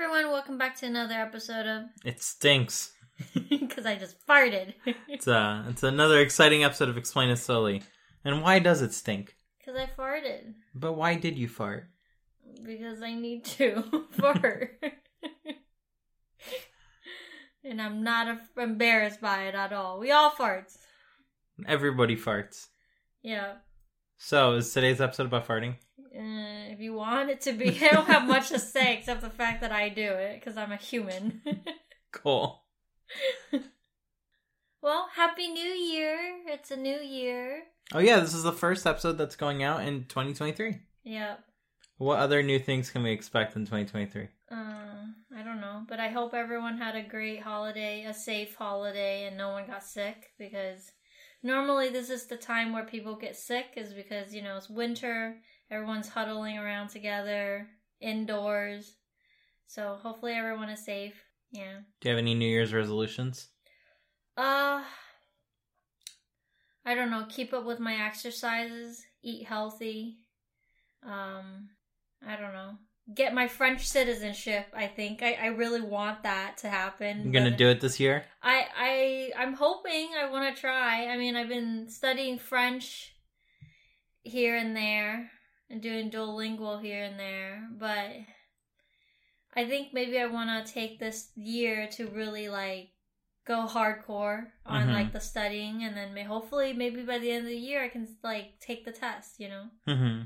everyone, welcome back to another episode of It stinks. because I just farted. It's uh it's another exciting episode of Explain It Slowly. And why does it stink? Because I farted. But why did you fart? Because I need to fart. and I'm not a- embarrassed by it at all. We all farts. Everybody farts. Yeah. So is today's episode about farting? Uh, if you want it to be, I don't have much to say except the fact that I do it because I'm a human. Cool. well, Happy New Year! It's a new year. Oh yeah, this is the first episode that's going out in 2023. Yep. What other new things can we expect in 2023? Uh, I don't know, but I hope everyone had a great holiday, a safe holiday, and no one got sick because normally this is the time where people get sick, is because you know it's winter, everyone's huddling around together indoors. So hopefully everyone is safe. Yeah. Do you have any New Year's resolutions? Uh, I don't know. Keep up with my exercises, eat healthy. Um, I don't know. Get my French citizenship. I think I, I really want that to happen. You're gonna do it this year? I I I'm hoping. I want to try. I mean, I've been studying French here and there and doing Duolingo here and there, but I think maybe I want to take this year to really like go hardcore on Mhm. like the studying and then may, hopefully maybe by the end of the year I can like take the test, you know. hmm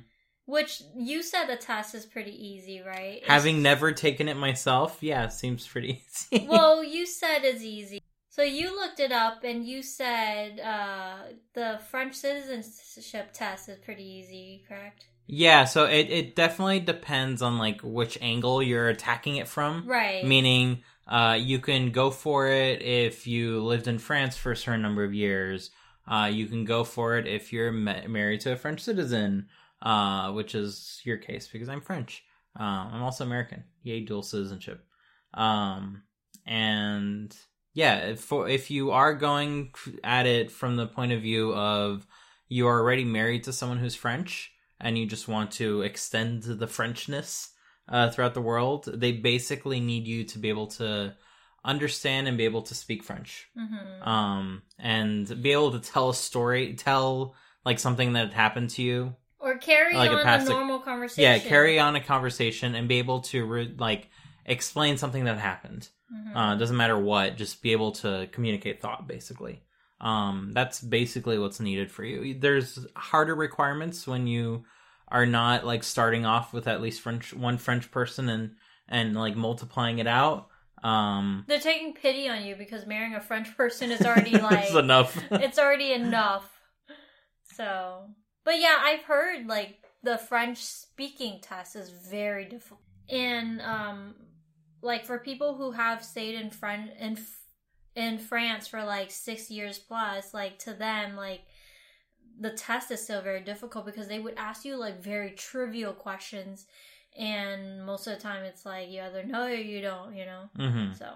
Which you said the test is pretty easy, right? It's- Having never taken it myself, yeah, seems pretty easy. well, you said it's easy. So you looked it up and you said uh, the French citizenship test is pretty easy, correct? yeah, so it, it definitely depends on like which angle you're attacking it from. Right. Meaning, uh, you can go for it if you lived in France for a certain number of years. Uh, you can go for it if you're ma- married to a French citizen, uh, which is your case because I'm French. Um, I'm also American. Yay, dual citizenship. Um, and yeah, if, for, if you are going at it from the point of view of you are already married to someone who's French and you just want to extend the Frenchness uh, throughout the world, they basically need you to be able to understand and be able to speak French, hmm um, and be able to tell a story, tell like something that happened to you. Or carry like on a past- normal conversation. Yeah, carry on a conversation and be able to re- like explain something that happened. Mhm. Uh, doesn't matter what, just be able to communicate thought, basically. Um, that's basically what's needed for you. There's harder requirements when you are not like starting off with at least French one French person and and like multiplying it out. Um, They're taking pity on you because marrying a French person is already like it's enough. it's already enough. So, but yeah, I've heard like the French speaking test is very difficult, and um, like for people who have stayed in French in in France for like six years plus, like to them, like the test is still very difficult because they would ask you like very trivial questions, and most of the time it's like you either know or you don't, you know. hmm So,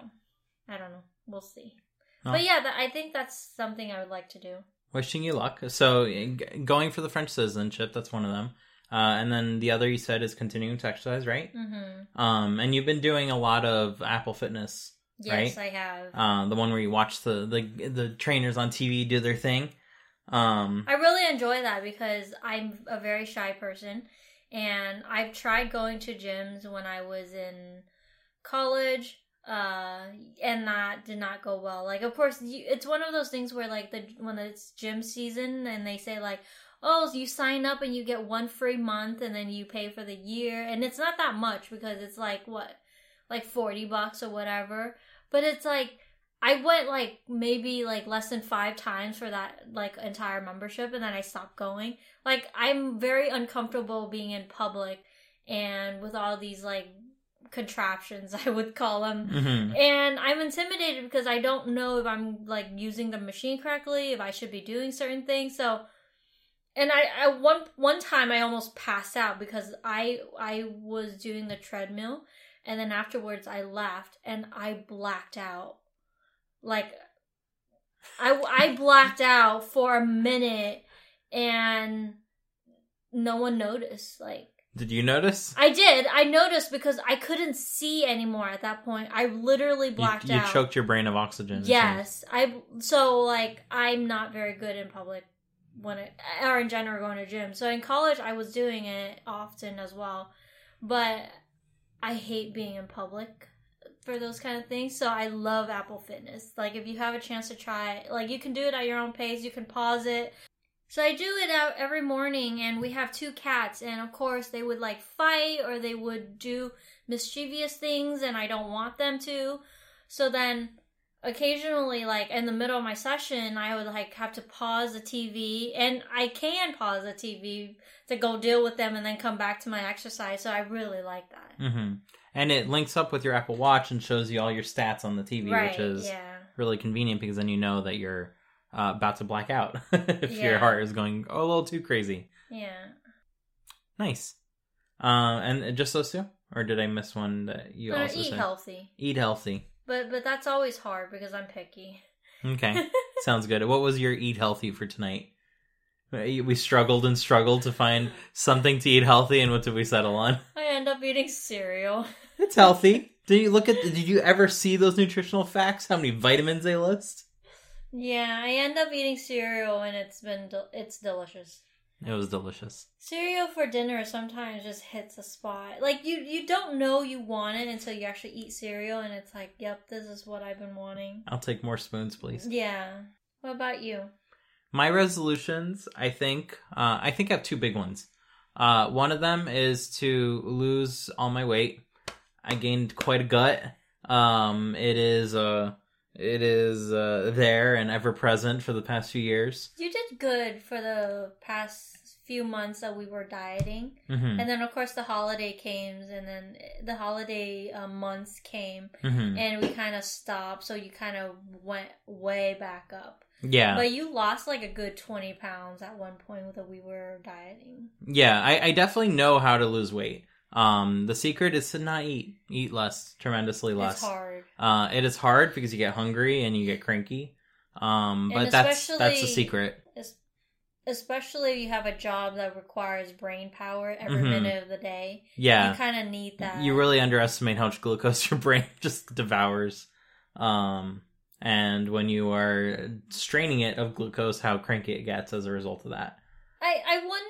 I don't know. We'll see. Oh. But yeah, that, I think that's something I would like to do. Wishing you luck. So going for the French citizenship, that's one of them. Uh, and then the other you said is continuing to exercise, right? hmm Um, and you've been doing a lot of Apple Fitness, Yes, Right? I have. uh, the one where you watch the, the the trainers on TV do their thing. Um, I really enjoy that because I'm a very shy person, and I've tried going to gyms when I was in college, uh, and that did not go well. Like, of course, you, it's one of those things where, like, the when it's gym season, and they say like, "Oh, you sign up and you get one free month, and then you pay for the year," and it's not that much because it's like what, like forty bucks or whatever. But it's like I went like maybe like less than five times for that like entire membership and then I stopped going. Like I'm very uncomfortable being in public and with all these like contraptions I would call them. mhm. And I'm intimidated because I don't know if I'm like using the machine correctly, if I should be doing certain things. So and I, I one one time I almost passed out because I I was doing the treadmill and then afterwards I left and I blacked out. Like I I blacked out for a minute and no one noticed like Did you notice? I did. I noticed because I couldn't see anymore at that point. I literally You, blacked you out. You choked your brain of oxygen. Yes, I so like I'm not very good in public when it or in general going to gym. So in college I was doing it often as well, but I hate being in public for those kind of things. So I love Apple Fitness. Like if you have a chance to try it, like you can do it at your own pace. You can pause it. So I do it out every morning, and we have two cats, and of course they would like fight or they would do mischievous things, and I don't want them to. So then occasionally like in the middle of my session i would like have to pause the tv and i can pause the tv to go deal with them and then come back to my exercise so i really like that. Hmm And it links up with your Apple Watch and shows you all your stats on the TV, right which is yeah. really convenient because then you know that you're uh, about to black out if your heart is going a little too crazy. yeah Nice. Uh, and just those two, or did I miss one that you but also eat said? healthy Eat healthy. but but that's always hard because i'm picky Okay, sounds good. What was your eat healthy for tonight? We we struggled and struggled to find something to eat healthy, and what did we settle on? i end up eating cereal It's healthy. Did you look at? Did you ever see those nutritional facts? How many vitamins they list? Yeah i end up eating cereal and it's been del- it's delicious It was delicious. cereal for dinner sometimes just hits a spot like you you don't know you want it until you actually eat cereal and it's like yep this is what i've been wanting I'll take more spoons, please. yeah what about you My resolutions, I think, uh, I think I have two big ones. Uh, one of them is to lose all my weight. I gained quite a gut. Um, it is uh, it is uh, there and ever present for the past few years. you did good for the past few months that we were dieting hmm and then of course the holiday came and then the holiday uh, months came hmm and we kind of stopped so you kind of went way back up Yeah, but you lost like a good 20 pounds at one point that we were dieting yeah. I, I definitely know how to lose weight. Um, the secret is to not eat, eat less, tremendously less. it's hard Uh, it is hard because you get hungry and you get cranky. Um, but that's that's the secret. Especially if you have a job that requires brain power every Mhm. minute of the day Yeah, you kind of need that you really underestimate how much glucose your brain just devours. Um, and when you are straining it of glucose, how cranky it gets as a result of that. I I wonder.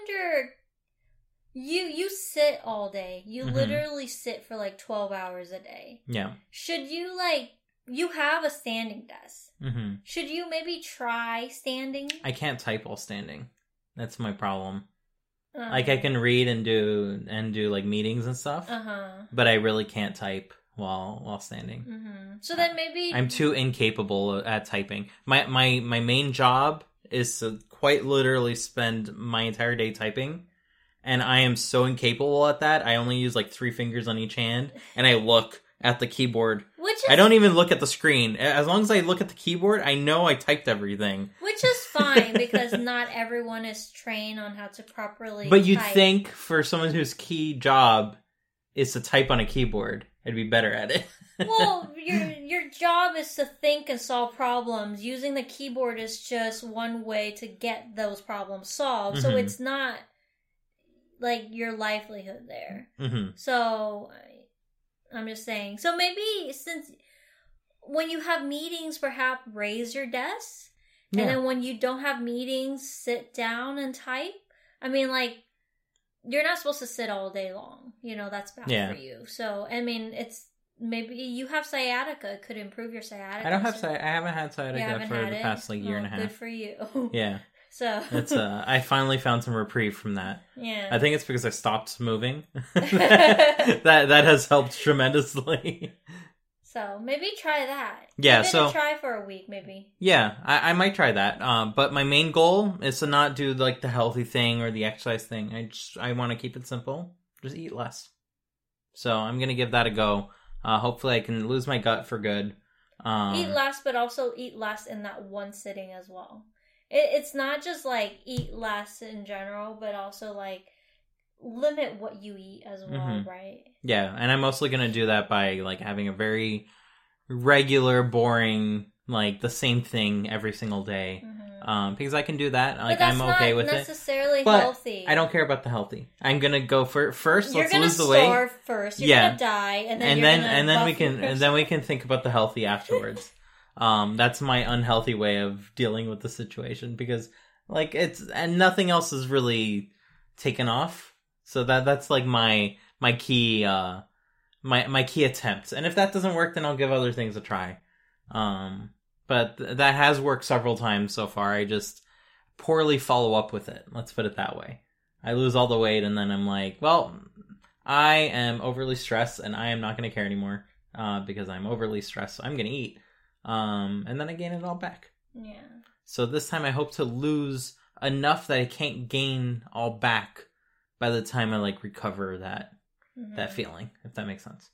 You you sit all day. You Mhm. literally sit for like twelve hours a day. Yeah. Should you like? You have a standing desk. hmm Should you maybe try standing? I can't type while standing. That's my problem. Uh, Like I can read and do and do like meetings and stuff, Uh huh. but I really can't type while while standing. hmm So then maybe I'm too incapable at typing. My my my main job is to quite literally spend my entire day typing, and I am so incapable at that. I only use like three fingers on each hand, and I look at the keyboard. which is I don't even look at the screen. As long as I look at the keyboard, I know I typed everything. which is fine because not everyone is trained on how to properly. But you'd type. think for someone whose key job is to type on a keyboard, I'd be better at it. well, your your job is to think and solve problems. Using the keyboard is just one way to get those problems solved. So Mhm. it's not like your livelihood there. hmm So I'm just saying. So maybe since when you have meetings, perhaps raise your desk, Yeah. and then when you don't have meetings, sit down and type. I mean, like you're not supposed to sit all day long. You know that's bad Yeah. for you. So I mean, it's maybe you have sciatica. It could improve your sciatica. I don't have so- sci- I haven't had sciatica haven't for had the it? past like year Oh, and a half. Good for you. Yeah. So It's uh I finally found some reprieve from that. yeah. I think it's because I stopped moving. that that has helped tremendously. so maybe try that. Yeah, so- try for a week, maybe. yeah, I, I might try that. Um, but my main goal is to not do like the healthy thing or the exercise thing. I just I want to keep it simple. Just eat less. So I'm gonna give that a go. Uh, hopefully I can lose my gut for good. Um, eat less, but also eat less in that one sitting as well. It, it's not just like eat less in general, but also like limit what you eat as well, Mhm. right? Yeah, and I'm mostly gonna do that by like having a very regular, boring, like the same thing every single day. Mhm. um, because I can do that. Like I'm okay with it. necessarily healthy. I don't care about the healthy. I'm gonna go for first. You're let's gonna lose the weight, starve first. You're Yeah. gonna die, and then and you're then gonna and then we can and then we can think about the healthy afterwards. Um, that's my unhealthy way of dealing with the situation because like it's and nothing else is really taken off. So that that's like my my key uh my my key attempt. And if that doesn't work, then I'll give other things a try. Um, but th- that has worked several times so far. I just poorly follow up with it. Let's put it that way. I lose all the weight and then I'm like, well, I am overly stressed and I am not going to care anymore uh, because I'm overly stressed. So I'm going to eat. Um, and then I gain it all back. yeah. So this time I hope to lose enough that I can't gain all back by the time I like recover that Mhm. that feeling, if that makes sense.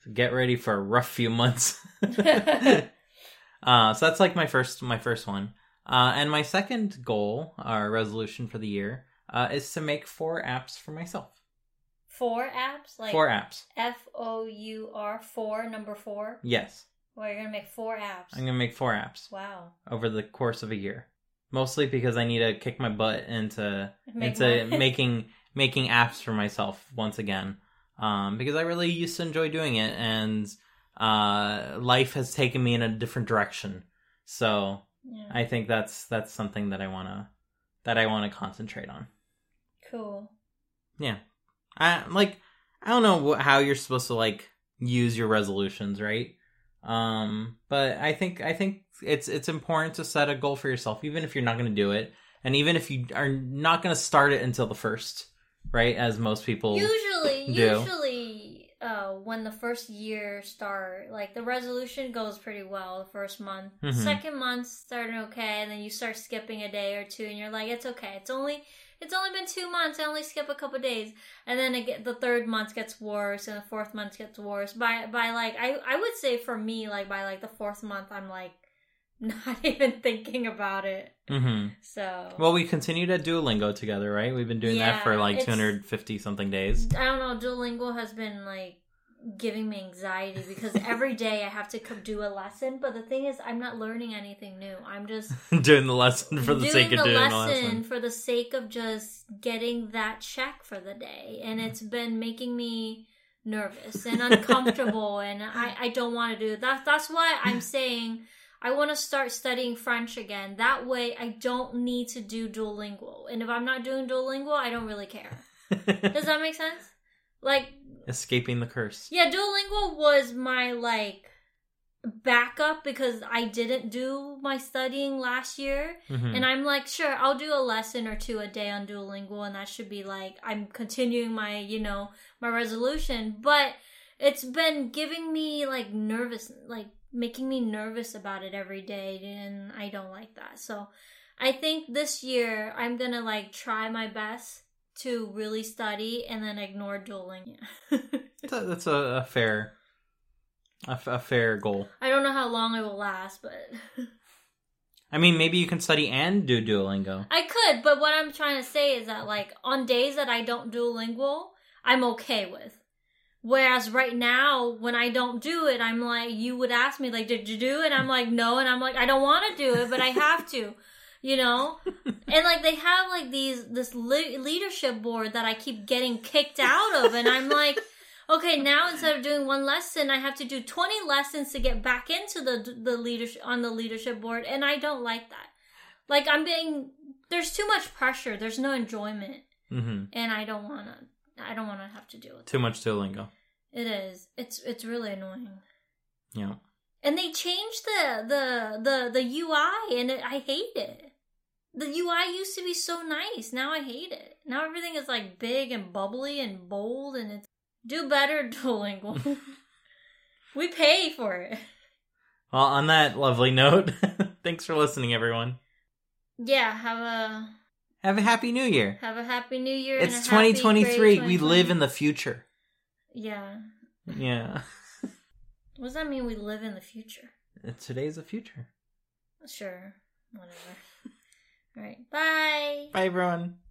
So get ready for a rough few months. uh, so that's like my first my first one. Uh, and my second goal or resolution for the year uh, is to make four apps for myself. Four apps, like four apps. F O U R four number four. Yes, Well, you're gonna make four apps. I'm gonna make four apps Wow. over the course of a year. Mostly because I need to kick my butt into Make into more- making making apps for myself once again. Um, because I really used to enjoy doing it, and uh, life has taken me in a different direction. So Yeah. I think that's that's something that I wanna that I want to concentrate on. cool. Yeah, I like I don't know how you're supposed to like use your resolutions, right? Um, but I think I think it's it's important to set a goal for yourself, even if you're not going to do it, and even if you are not going to start it until the first, right? As most people, Usually, do. usually, uh, when the first year start, like the resolution goes pretty well the first month. Mhm. Second month starting okay, and then you start skipping a day or two, and you're like, it's okay. It's only it's only been two months. I only skip a couple days, and then the third month gets worse, and the fourth month gets worse. By by like I I would say for me like by like the fourth month, I'm like not even thinking about it. Mm-hmm. So Well, we continue to Duolingo together, right? We've been doing that for like 250 something days. I don't know. Duolingo has been like giving me anxiety because every day I have to come do a lesson. But the thing is, I'm not learning anything new. I'm just doing the lesson for the sake of the doing lesson, the lesson. for the sake of just getting that check for the day, and it's been making me nervous and uncomfortable, and I I don't want to do that. That's why I'm saying. I want to start studying French again. That way, I don't need to do Duolingo. And if I'm not doing Duolingo, I don't really care. Does that make sense? Like, Escaping the curse. yeah, Duolingo was my like backup because I didn't do my studying last year. Mhm. And I'm like, sure, I'll do a lesson or two a day on Duolingo and that should be like I'm continuing my, you know, my resolution, but it's been giving me like nervous like making me nervous about it every day and I don't like that. So I think this year I'm going to like try my best to really study and then ignore Duolingo. That's a, that's a, a fair, a, f- a fair goal. I don't know how long it will last, but I mean, maybe you can study and do Duolingo. I could. But what I'm trying to say is that, like, on days that I don't do lingual, I'm okay with. Whereas right now, when I don't do it, I'm like, you would ask me, like, did you do it? I'm like, no. And I'm like, I don't want to do it, but I have to, you know? and like, they have like these, this le- leadership board that I keep getting kicked out of. And I'm like, okay, now instead of doing one lesson, I have to do 20 lessons to get back into the, the leadership, on the leadership board. And I don't like that. Like, I'm being, there's too much pressure. There's no enjoyment. hmm And I don't want to. I don't want to have to deal with Too much Duolingo. it. It is. It's it's really annoying. Yeah. And they changed the the the the UI, and it, I hate it. The UI used to be so nice. Now I hate it. Now everything is like big and bubbly and bold, and it's do better, Duolingo. we pay for it. Well, on that lovely note, thanks for listening, everyone. Yeah, have a Have a happy new year. have a happy New Year. It's a happy, 2023. We live in the future. Yeah. Yeah. What does that mean? We live in the future. Today's the future. Sure. Whatever. All right. Bye. Bye, everyone.